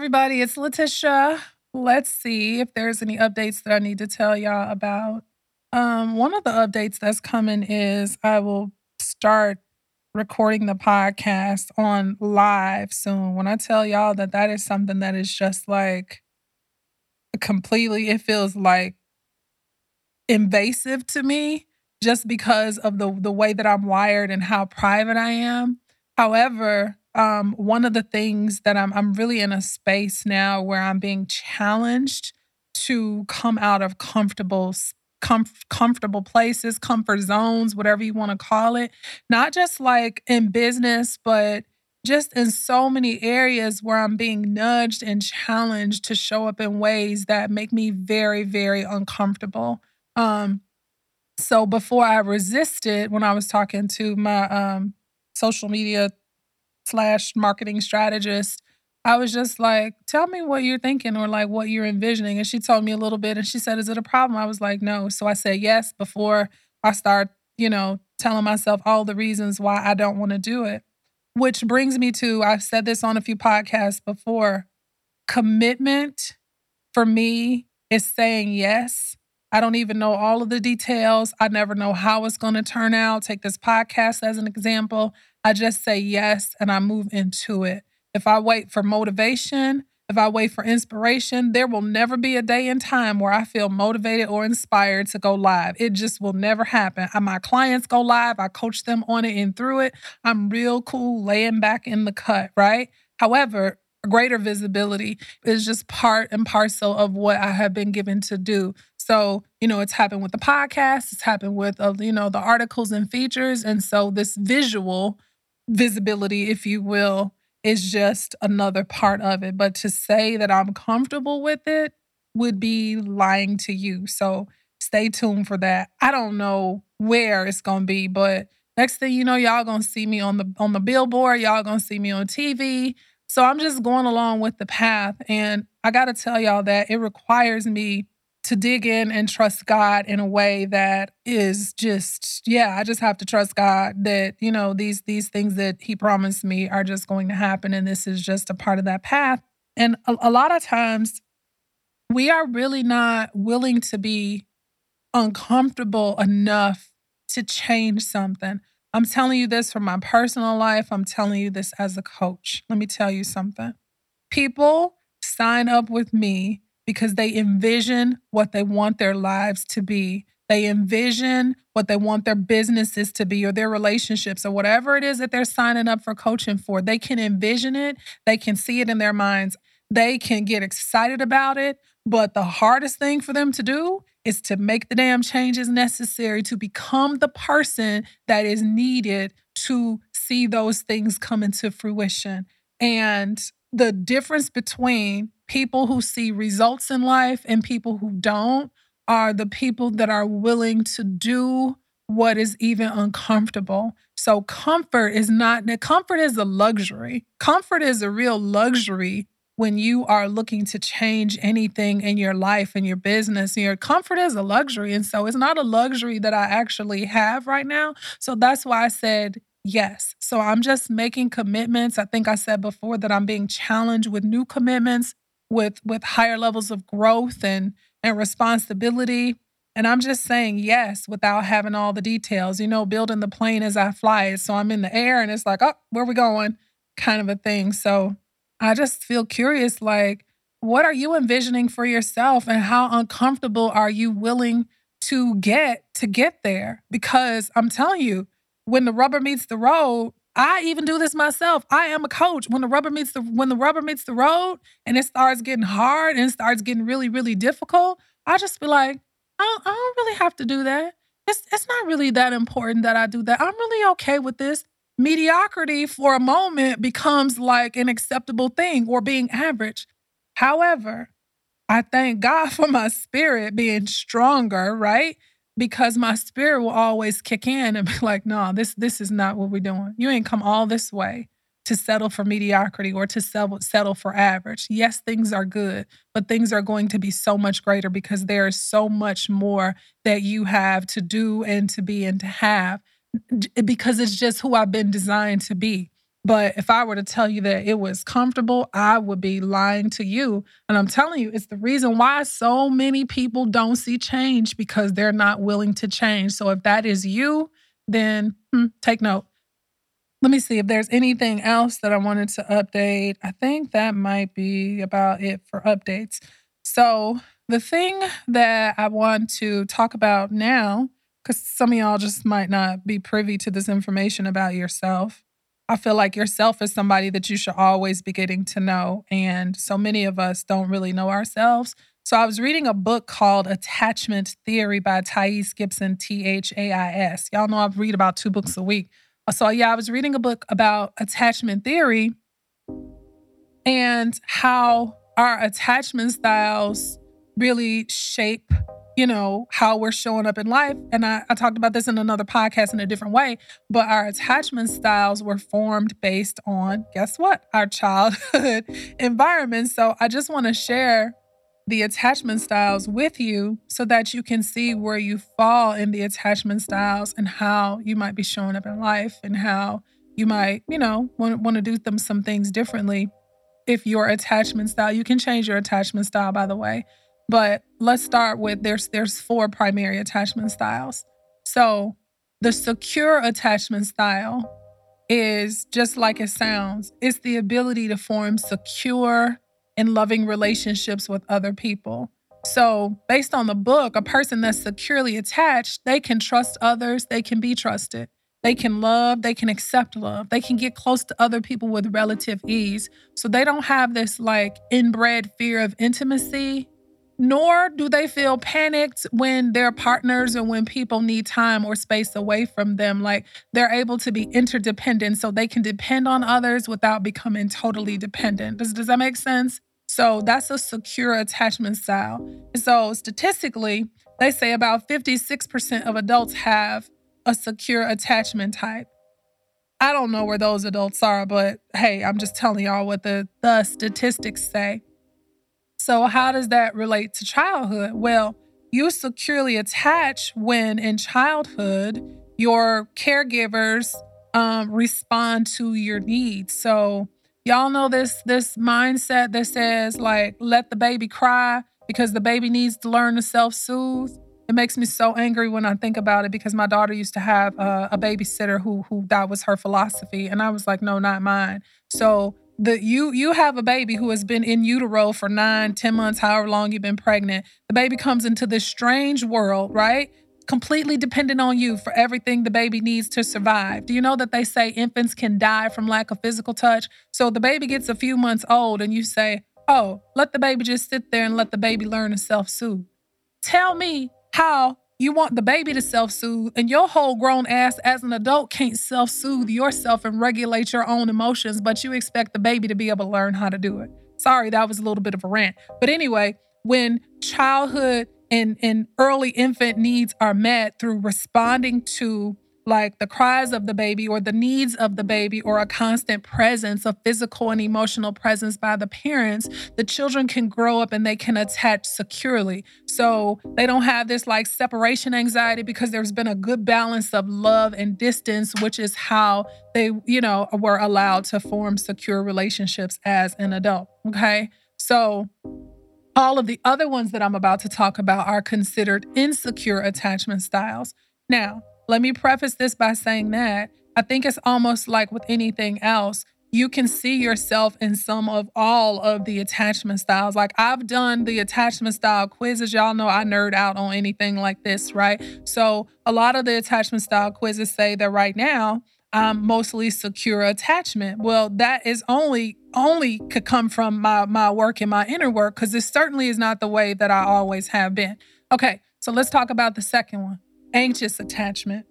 Everybody, it's Leticia. Let's see if there's any updates that I need to tell y'all about. Um, one of the updates that's coming is I will start recording the podcast on live soon. When I tell y'all that that is something that is just like completely, it feels like invasive to me just because of the the way that I'm wired and how private I am. However, um, one of the things that I'm I'm really in a space now where I'm being challenged to come out of comfortable comf- comfortable places, comfort zones, whatever you want to call it. Not just like in business, but just in so many areas where I'm being nudged and challenged to show up in ways that make me very, very uncomfortable. Um, so before I resisted, when I was talking to my um, social media slash marketing strategist, I was just like, tell me what you're thinking or like what you're envisioning. And she told me a little bit and she said, Is it a problem? I was like, No. So I said yes before I start, you know, telling myself all the reasons why I don't want to do it. Which brings me to I've said this on a few podcasts before commitment for me is saying yes. I don't even know all of the details. I never know how it's going to turn out. Take this podcast as an example. I just say yes and I move into it. If I wait for motivation, if I wait for inspiration, there will never be a day in time where I feel motivated or inspired to go live. It just will never happen. My clients go live, I coach them on it and through it. I'm real cool laying back in the cut, right? However, greater visibility is just part and parcel of what I have been given to do. So, you know, it's happened with the podcast, it's happened with, uh, you know, the articles and features. And so, this visual visibility, if you will, is just another part of it. But to say that I'm comfortable with it would be lying to you. So stay tuned for that. I don't know where it's gonna be, but next thing you know, y'all gonna see me on the on the billboard, y'all gonna see me on TV. So I'm just going along with the path. And I gotta tell y'all that it requires me to dig in and trust God in a way that is just yeah, I just have to trust God that, you know, these these things that he promised me are just going to happen and this is just a part of that path. And a, a lot of times we are really not willing to be uncomfortable enough to change something. I'm telling you this from my personal life. I'm telling you this as a coach. Let me tell you something. People sign up with me because they envision what they want their lives to be. They envision what they want their businesses to be or their relationships or whatever it is that they're signing up for coaching for. They can envision it, they can see it in their minds, they can get excited about it. But the hardest thing for them to do is to make the damn changes necessary to become the person that is needed to see those things come into fruition. And the difference between people who see results in life and people who don't are the people that are willing to do what is even uncomfortable. So comfort is not comfort is a luxury. Comfort is a real luxury when you are looking to change anything in your life and your business. Your comfort is a luxury. And so it's not a luxury that I actually have right now. So that's why I said yes. So I'm just making commitments. I think I said before that I'm being challenged with new commitments with with higher levels of growth and and responsibility and i'm just saying yes without having all the details you know building the plane as i fly it so i'm in the air and it's like oh where we going kind of a thing so i just feel curious like what are you envisioning for yourself and how uncomfortable are you willing to get to get there because i'm telling you when the rubber meets the road I even do this myself. I am a coach. When the rubber meets the when the rubber meets the road and it starts getting hard and it starts getting really, really difficult, I just be like, I don't, I don't really have to do that. it's, it's not really that important that I do that. I'm really okay with this. Mediocrity for a moment becomes like an acceptable thing or being average. However, I thank God for my spirit being stronger, right? Because my spirit will always kick in and be like, no, this this is not what we're doing. You ain't come all this way to settle for mediocrity or to settle, settle for average. Yes, things are good, but things are going to be so much greater because there is so much more that you have to do and to be and to have because it's just who I've been designed to be. But if I were to tell you that it was comfortable, I would be lying to you. And I'm telling you, it's the reason why so many people don't see change because they're not willing to change. So if that is you, then hmm, take note. Let me see if there's anything else that I wanted to update. I think that might be about it for updates. So, the thing that I want to talk about now, because some of y'all just might not be privy to this information about yourself. I feel like yourself is somebody that you should always be getting to know. And so many of us don't really know ourselves. So I was reading a book called Attachment Theory by Thais Gibson, T H A I S. Y'all know I read about two books a week. So, yeah, I was reading a book about attachment theory and how our attachment styles really shape, you know, how we're showing up in life. And I, I talked about this in another podcast in a different way, but our attachment styles were formed based on, guess what? Our childhood environment. So I just want to share the attachment styles with you so that you can see where you fall in the attachment styles and how you might be showing up in life and how you might, you know, want, want to do them some things differently. If your attachment style, you can change your attachment style by the way. But let's start with there's there's four primary attachment styles. So, the secure attachment style is just like it sounds. It's the ability to form secure and loving relationships with other people. So, based on the book, a person that's securely attached, they can trust others, they can be trusted. They can love, they can accept love, they can get close to other people with relative ease. So, they don't have this like inbred fear of intimacy, nor do they feel panicked when their partners or when people need time or space away from them. Like they're able to be interdependent so they can depend on others without becoming totally dependent. Does, does that make sense? So that's a secure attachment style. So statistically, they say about 56% of adults have a secure attachment type. I don't know where those adults are, but hey, I'm just telling y'all what the, the statistics say. So, how does that relate to childhood? Well, you securely attach when in childhood your caregivers um, respond to your needs. So, Y'all know this this mindset that says like let the baby cry because the baby needs to learn to self-soothe. It makes me so angry when I think about it because my daughter used to have a, a babysitter who who that was her philosophy and I was like no not mine. So the you you have a baby who has been in utero for nine, ten months, however long you've been pregnant. The baby comes into this strange world, right? completely dependent on you for everything the baby needs to survive. Do you know that they say infants can die from lack of physical touch? So the baby gets a few months old and you say, oh, let the baby just sit there and let the baby learn to self soothe. Tell me how you want the baby to self soothe and your whole grown ass as an adult can't self soothe yourself and regulate your own emotions, but you expect the baby to be able to learn how to do it. Sorry, that was a little bit of a rant. But anyway, when childhood and, and early infant needs are met through responding to like the cries of the baby or the needs of the baby or a constant presence, a physical and emotional presence by the parents, the children can grow up and they can attach securely. So they don't have this like separation anxiety because there's been a good balance of love and distance, which is how they, you know, were allowed to form secure relationships as an adult. Okay. So all of the other ones that I'm about to talk about are considered insecure attachment styles. Now, let me preface this by saying that I think it's almost like with anything else. You can see yourself in some of all of the attachment styles. Like I've done the attachment style quizzes. Y'all know I nerd out on anything like this, right? So a lot of the attachment style quizzes say that right now I'm mostly secure attachment. Well, that is only only could come from my my work and my inner work because this certainly is not the way that I always have been. Okay, so let's talk about the second one. Anxious attachment.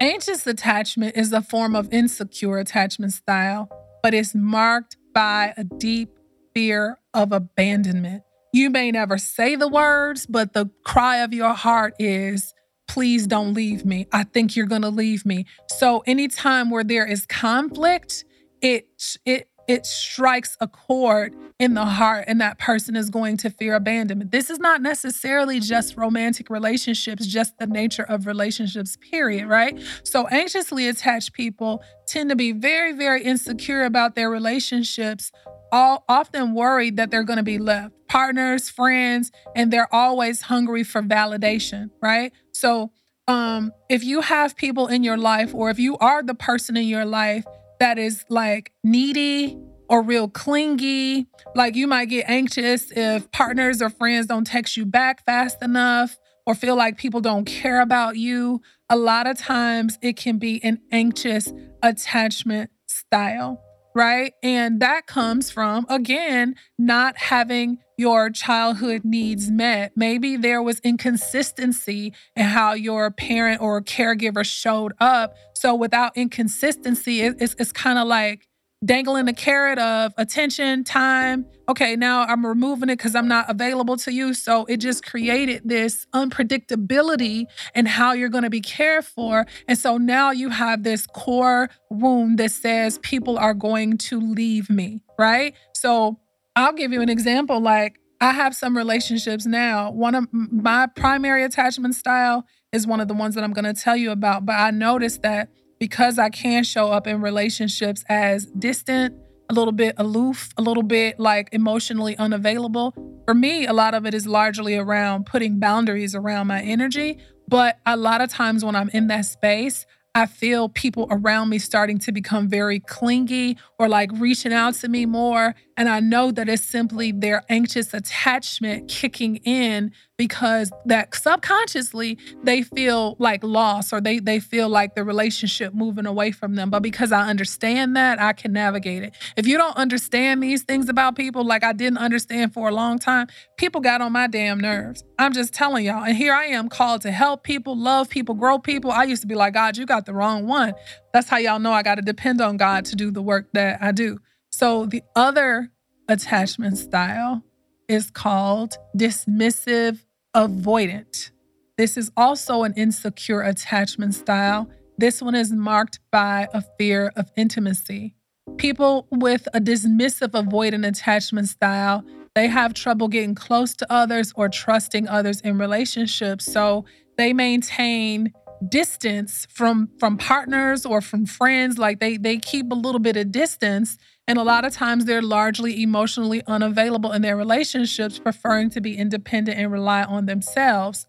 Anxious attachment is a form of insecure attachment style, but it's marked by a deep fear of abandonment. You may never say the words, but the cry of your heart is, please don't leave me. I think you're going to leave me. So anytime where there is conflict, it it it strikes a chord in the heart and that person is going to fear abandonment. This is not necessarily just romantic relationships, just the nature of relationships, period, right? So, anxiously attached people tend to be very, very insecure about their relationships, all often worried that they're going to be left. Partners, friends, and they're always hungry for validation, right? So, um, if you have people in your life, or if you are the person in your life that is like needy or real clingy. Like you might get anxious if partners or friends don't text you back fast enough or feel like people don't care about you. A lot of times it can be an anxious attachment style right? And that comes from, again, not having your childhood needs met. Maybe there was inconsistency in how your parent or caregiver showed up. So without inconsistency, it's, it's kind of like, dangling the carrot of attention, time. Okay, now I'm removing it because I'm not available to you. So it just created this unpredictability in how you're going to be cared for. And so now you have this core wound that says people are going to leave me, right? So I'll give you an example. Like, I have some relationships now. One of my primary attachment style is one of the ones that I'm going to tell you about. But I noticed that because I can show up in relationships as distant, a little bit aloof, a little bit like emotionally unavailable. For me, a lot of it is largely around putting boundaries around my energy. But a lot of times when I'm in that space, I feel people around me starting to become very clingy or like reaching out to me more. And I know that it's simply their anxious attachment kicking in because that subconsciously they feel like loss or they they feel like the relationship moving away from them. But because I understand that, I can navigate it. If you don't understand these things about people like I didn't understand for a long time, people got on my damn nerves. I'm just telling y'all. And here I am called to help people, love people, grow people. I used to be like, God, you got the wrong one. That's how y'all know I got to depend on God to do the work that I do. So the other attachment style is called dismissive avoidant. This is also an insecure attachment style. This one is marked by a fear of intimacy. People with a dismissive avoidant attachment style, they have trouble getting close to others or trusting others in relationships. So they maintain distance from from partners or from friends like they they keep a little bit of distance and a lot of times they're largely emotionally unavailable in their relationships preferring to be independent and rely on themselves.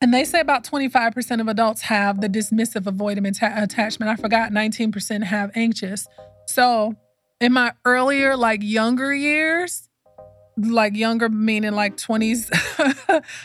And they say about 25% of adults have the dismissive avoidant attachment. I forgot 19% have anxious. So in my earlier like younger years like younger meaning like 20s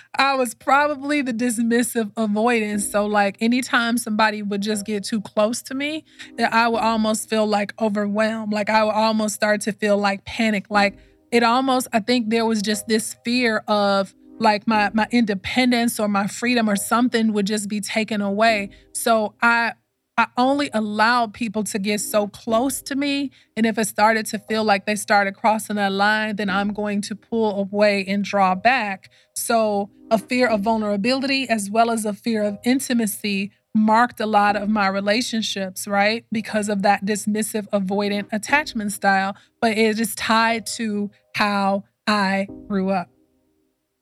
i was probably the dismissive avoidance. So like anytime somebody would just get too close to me i would almost feel like overwhelmed. Like i would almost start to feel like panic. Like it almost i think there was just this fear of like my my independence or my freedom or something would just be taken away. So i I only allowed people to get so close to me. And if it started to feel like they started crossing that line, then I'm going to pull away and draw back. So, a fear of vulnerability as well as a fear of intimacy marked a lot of my relationships, right? Because of that dismissive, avoidant attachment style. But it is tied to how I grew up.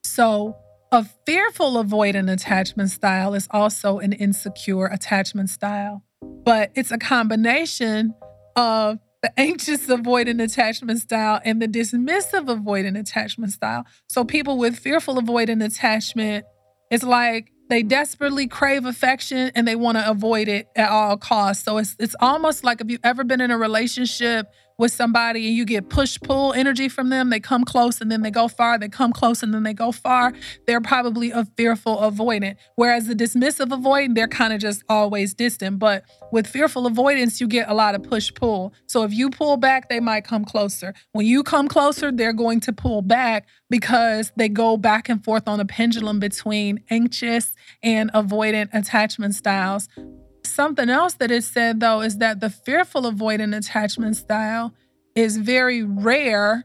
So, a fearful avoidant attachment style is also an insecure attachment style, but it's a combination of the anxious avoidant attachment style and the dismissive avoidant attachment style. So people with fearful avoidant attachment, it's like they desperately crave affection and they want to avoid it at all costs. So it's it's almost like if you've ever been in a relationship with somebody and you get push pull energy from them, they come close and then they go far, they come close and then they go far, they're probably a fearful avoidant. Whereas the dismissive avoidant, they're kind of just always distant. But with fearful avoidance, you get a lot of push pull. So if you pull back, they might come closer. When you come closer, they're going to pull back because they go back and forth on a pendulum between anxious and avoidant attachment styles. Something else that is said, though, is that the fearful avoidant attachment style is very rare,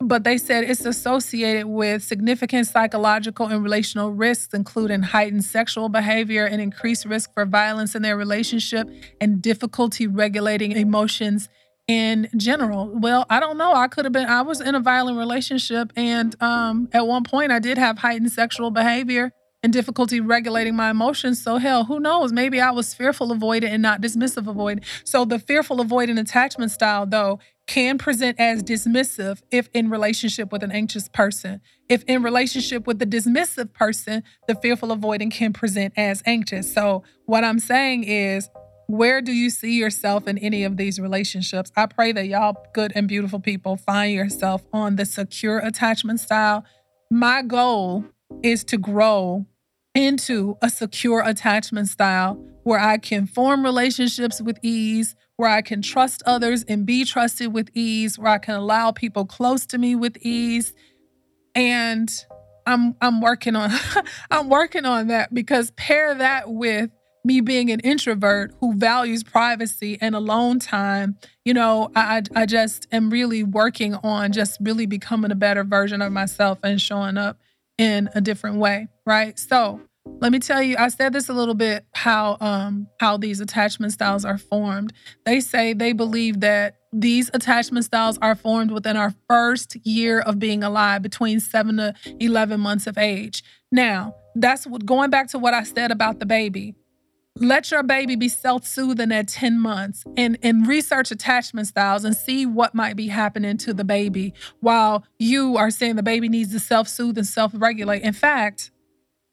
but they said it's associated with significant psychological and relational risks, including heightened sexual behavior and increased risk for violence in their relationship and difficulty regulating emotions in general. Well, I don't know. I could have been, I was in a violent relationship, and um, at one point I did have heightened sexual behavior and difficulty regulating my emotions. So, hell, who knows? Maybe I was fearful avoidant and not dismissive avoidant. So, the fearful avoidant attachment style, though, can present as dismissive if in relationship with an anxious person. If in relationship with the dismissive person, the fearful avoidant can present as anxious. So, what I'm saying is, where do you see yourself in any of these relationships? I pray that y'all, good and beautiful people, find yourself on the secure attachment style. My goal is to grow into a secure attachment style where I can form relationships with ease, where I can trust others and be trusted with ease, where I can allow people close to me with ease. And I'm I'm working on I'm working on that because pair that with me being an introvert who values privacy and alone time, you know, I I just am really working on just really becoming a better version of myself and showing up in a different way, right? So let me tell you, I said this a little bit how um how these attachment styles are formed. They say they believe that these attachment styles are formed within our first year of being alive, between seven to 11 months of age. Now, that's what going back to what I said about the baby. Let your baby be self-soothing at 10 months and, and research attachment styles and see what might be happening to the baby while you are saying the baby needs to self-soothe and self-regulate. In fact,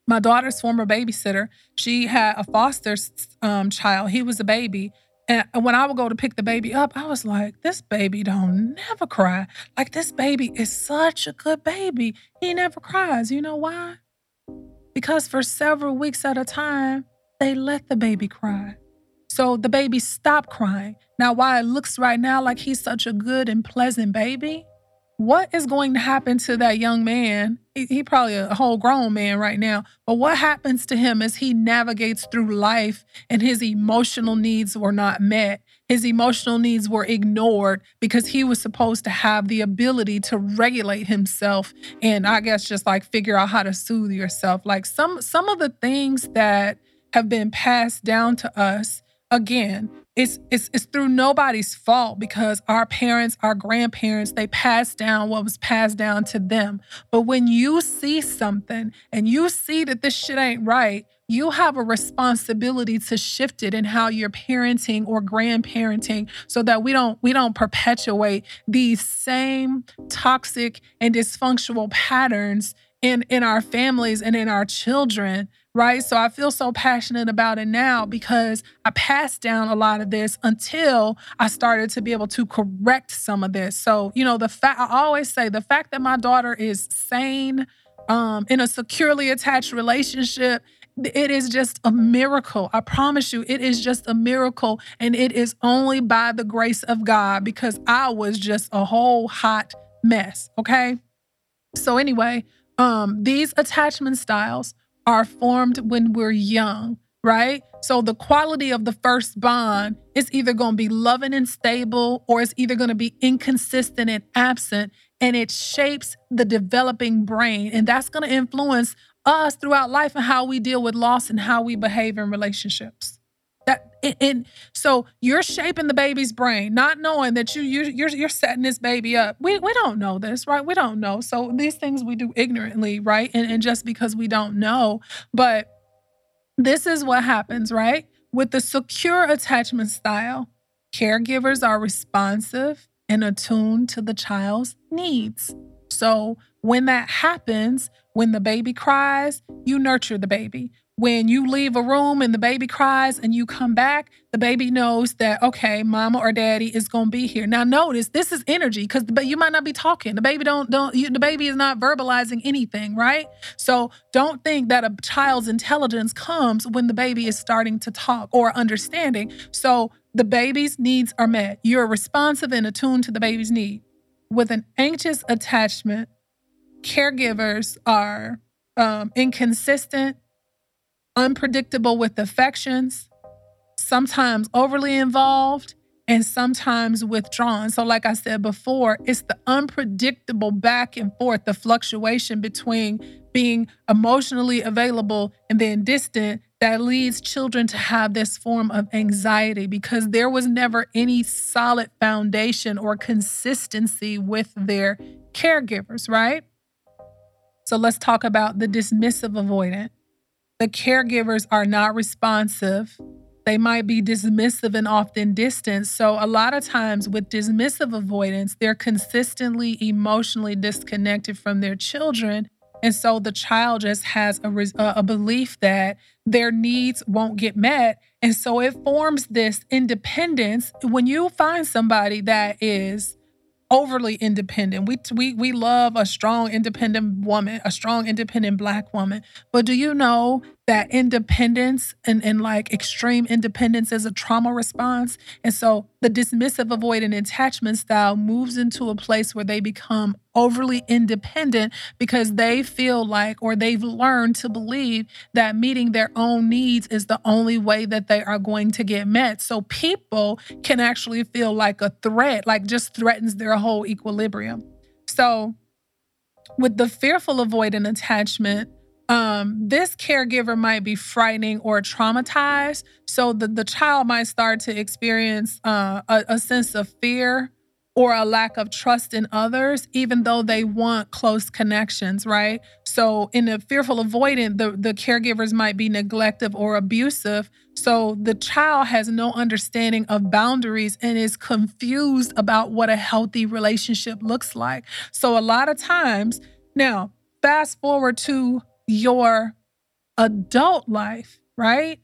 my daughter's former babysitter, she had a foster um, child. He was a baby. And when I would go to pick the baby up, I was like, this baby don't never cry. Like this baby is such a good baby. He never cries. You know why? Because for several weeks at a time, they let the baby cry. So the baby stopped crying. Now, why it looks right now like he's such a good and pleasant baby, what is going to happen to that young man? He, he, probably a whole grown man right now, but what happens to him as he navigates through life and his emotional needs were not met? His emotional needs were ignored because he was supposed to have the ability to regulate himself and I guess just like figure out how to soothe yourself. Like some some of the things that have been passed down to us again. It's, it's it's through nobody's fault because our parents our grandparents they passed down what was passed down to them. But when you see something and you see that this shit ain't right you have a responsibility to shift it in how you're parenting or grandparenting so that we don't we don't perpetuate these same toxic and dysfunctional patterns in in our families and in our children right so i feel so passionate about it now because i passed down a lot of this until i started to be able to correct some of this so you know the fact i always say the fact that my daughter is sane um, in a securely attached relationship it is just a miracle. I promise you, it is just a miracle. And it is only by the grace of God because I was just a whole hot mess. Okay. So, anyway, um, these attachment styles are formed when we're young, right? So the quality of the first bond is either going to be loving and stable or it's either going to be inconsistent and absent. And it shapes the developing brain. And that's going to influence us throughout life and how we deal with loss and how we behave in relationships. That and so you're shaping the baby's brain, not knowing that you you're, you're you're setting this baby up. We we don't know this, right? We don't know. So these things we do ignorantly, right? And and just because we don't know, but this is what happens, right? With the secure attachment style, caregivers are responsive and attuned to the child's needs. So when that happens, when the baby cries, you nurture the baby. When you leave a room and the baby cries and you come back, the baby knows that, okay, mama or daddy is going to be here. Now notice this is energy because but you might not be talking. The baby don't, don't, you, the baby is not verbalizing anything, right? So don't think that a child's intelligence comes when the baby is starting to talk or understanding. So the baby's needs are met. You're responsive and attuned to the baby's need. With an anxious attachment, caregivers are um, inconsistent unpredictable with affections, sometimes overly involved, and sometimes withdrawn. So, like I said before, it's the unpredictable back and forth, the fluctuation between being emotionally available and then distant that leads children to have this form of anxiety because there was never any solid foundation or consistency with their caregivers, right? So, let's talk about the dismissive avoidant the caregivers are not responsive. They might be dismissive and often distant. So, a lot of times with dismissive avoidance, they're consistently emotionally disconnected from their children. And so the child just has a, a belief that their needs won't get met. And so it forms this independence. When you find somebody that is overly independent. We we we love a strong independent woman, a strong independent black woman. But do you know that independence and, and like extreme independence is a trauma response? And so the dismissive avoidant attachment style moves into a place where they become overly independent because they feel like or they've learned to believe that meeting their own needs is the only way that they are going to get met. So people can actually feel like a threat, like just threatens their whole equilibrium. So with the fearful avoidant attachment, um, this caregiver might be frightening or traumatized. So the, the child might start to experience uh, a, a sense of fear or a lack of trust in others, even though they want close connections, right? So, in a fearful avoidant, the, the caregivers might be neglective or abusive. So, the child has no understanding of boundaries and is confused about what a healthy relationship looks like. So, a lot of times, now, fast forward to your adult life, right?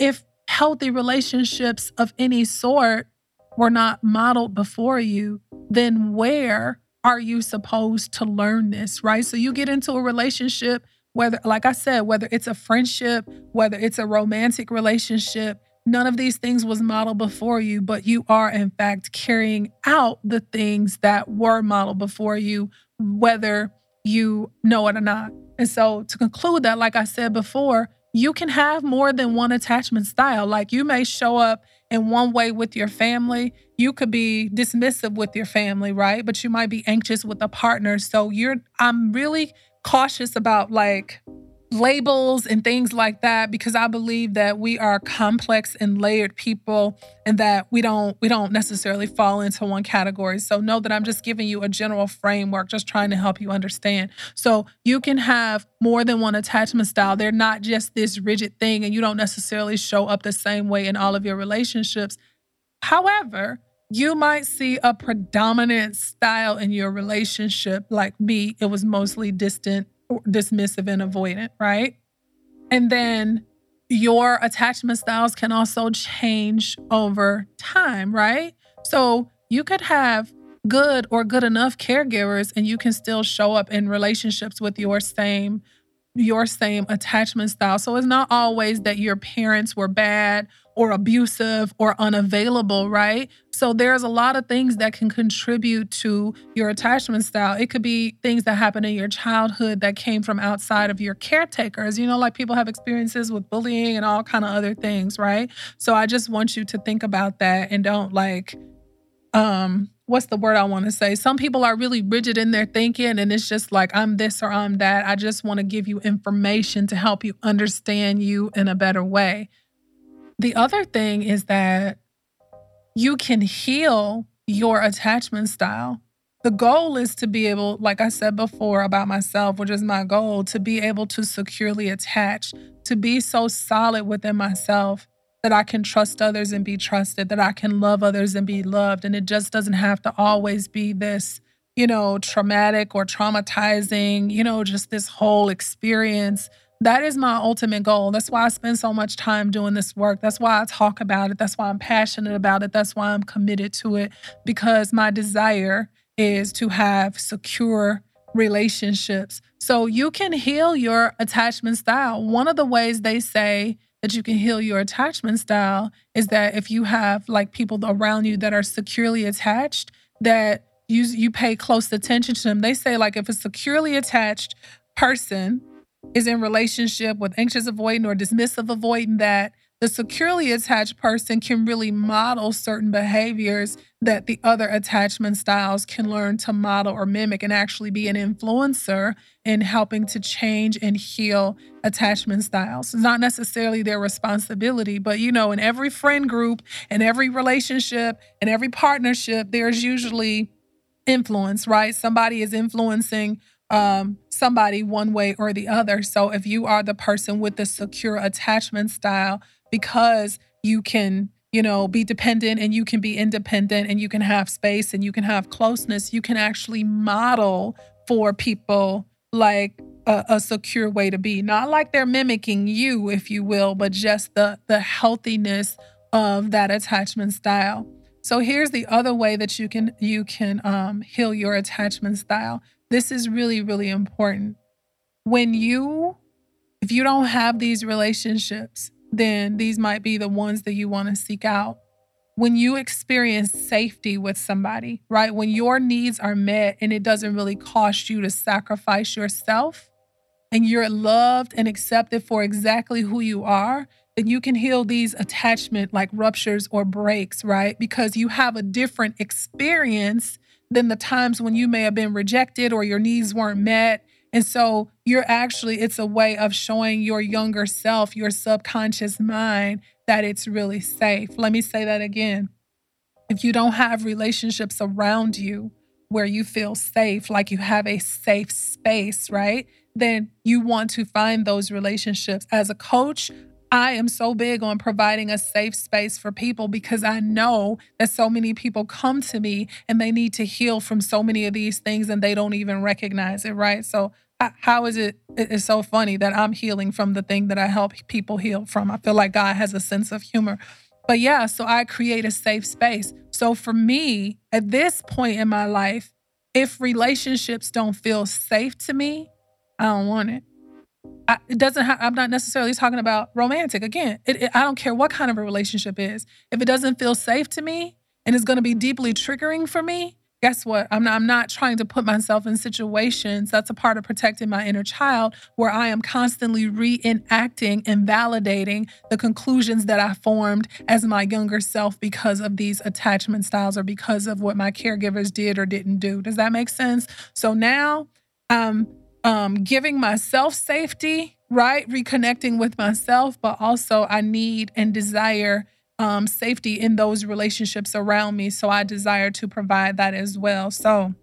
If healthy relationships of any sort were not modeled before you, then where are you supposed to learn this, right? So you get into a relationship, whether, like I said, whether it's a friendship, whether it's a romantic relationship, none of these things was modeled before you, but you are, in fact, carrying out the things that were modeled before you, whether you know it or not. And so, to conclude that, like I said before, you can have more than one attachment style. Like you may show up in one way with your family. You could be dismissive with your family, right? But you might be anxious with a partner. So you're I'm really cautious about like labels and things like that because I believe that we are complex and layered people and that we don't we don't necessarily fall into one category. So know that I'm just giving you a general framework just trying to help you understand. So you can have more than one attachment style. They're not just this rigid thing and you don't necessarily show up the same way in all of your relationships. However, you might see a predominant style in your relationship like me it was mostly distant dismissive and avoidant, right? And then your attachment styles can also change over time, right? So you could have good or good enough caregivers and you can still show up in relationships with your same your same attachment style. So it's not always that your parents were bad or abusive or unavailable, right? So there's a lot of things that can contribute to your attachment style. It could be things that happen in your childhood that came from outside of your caretakers. You know, like people have experiences with bullying and all kind of other things, right? So I just want you to think about that and don't like um what's the word I want to say? Some people are really rigid in their thinking and it's just like I'm this or I'm that. I just want to give you information to help you understand you in a better way. The other thing is that you can heal your attachment style. The goal is to be able, like I said before about myself, which is my goal, to be able to securely attach, to be so solid within myself that I can trust others and be trusted, that I can love others and be loved. And it just doesn't have to always be this, you know, traumatic or traumatizing, you know, just this whole experience That is my ultimate goal. That's why I spend so much time doing this work. That's why I talk about it. That's why I'm passionate about it. That's why I'm committed to it because my desire is to have secure relationships. So you can heal your attachment style. One of the ways they say that you can heal your attachment style is that if you have like people around you that are securely attached, that you you pay close attention to them. They say like if a securely attached person is in relationship with anxious avoidant or dismissive avoidant that the securely attached person can really model certain behaviors that the other attachment styles can learn to model or mimic and actually be an influencer in helping to change and heal attachment styles. It's not necessarily their responsibility, but you know, in every friend group, in every relationship, in every partnership, there's usually influence, right? Somebody is influencing um, somebody one way or the other. So if you are the person with the secure attachment style, because you can, you know, be dependent and you can be independent and you can have space and you can have closeness, you can actually model for people like a, a, secure way to be. Not like they're mimicking you, if you will, but just the the healthiness of that attachment style. So here's the other way that you can you can um, heal your attachment style. This is really, really important. When you, if you don't have these relationships, then these might be the ones that you want to seek out. When you experience safety with somebody, right? When your needs are met and it doesn't really cost you to sacrifice yourself and you're loved and accepted for exactly who you are, then you can heal these attachment like ruptures or breaks, right? Because you have a different experience than the times when you may have been rejected or your needs weren't met. And so you're actually, it's a way of showing your younger self, your subconscious mind, that it's really safe. Let me say that again. If you don't have relationships around you where you feel safe, like you have a safe space, right? Then you want to find those relationships. As a coach, I am so big on providing a safe space for people because I know that so many people come to me and they need to heal from so many of these things and they don't even recognize it, right? So, how is it? It's so funny that I'm healing from the thing that I help people heal from. I feel like God has a sense of humor. But yeah, so I create a safe space. So for me, at this point in my life, if relationships don't feel safe to me, I don't want it. I, it doesn't. Ha- I'm not necessarily talking about romantic. Again, it, it, I don't care what kind of a relationship is. If it doesn't feel safe to me and it's going to be deeply triggering for me, guess what? I'm not, I'm not trying to put myself in situations. That's a part of protecting my inner child, where I am constantly reenacting and validating the conclusions that I formed as my younger self because of these attachment styles or because of what my caregivers did or didn't do. Does that make sense? So now, um um, giving myself safety, right? Reconnecting with myself, but also I need and desire um, safety in those relationships around me. So I desire to provide that as well. So,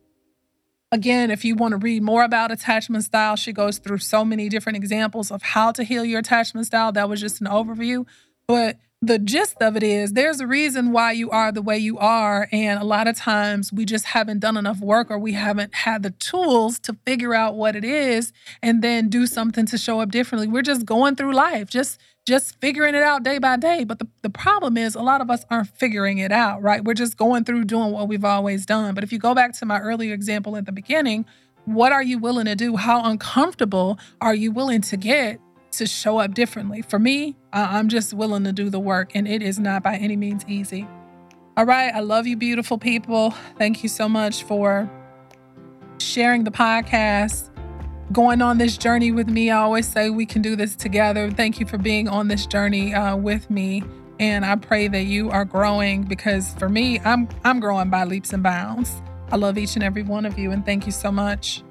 again, if you want to read more about attachment style, she goes through so many different examples of how to heal your attachment style. That was just an overview. But the gist of it is there's a reason why you are the way you are. And a lot of times we just haven't done enough work or we haven't had the tools to figure out what it is and then do something to show up differently. We're just going through life, just just figuring it out day by day. But the, the problem is a lot of us aren't figuring it out, right? We're just going through doing what we've always done. But if you go back to my earlier example at the beginning, what are you willing to do? How uncomfortable are you willing to get to show up differently. For me, I'm just willing to do the work, and it is not by any means easy. All right. I love you, beautiful people. Thank you so much for sharing the podcast, going on this journey with me. I always say we can do this together. Thank you for being on this journey uh, with me. And I pray that you are growing because for me, I'm I'm growing by leaps and bounds. I love each and every one of you and thank you so much.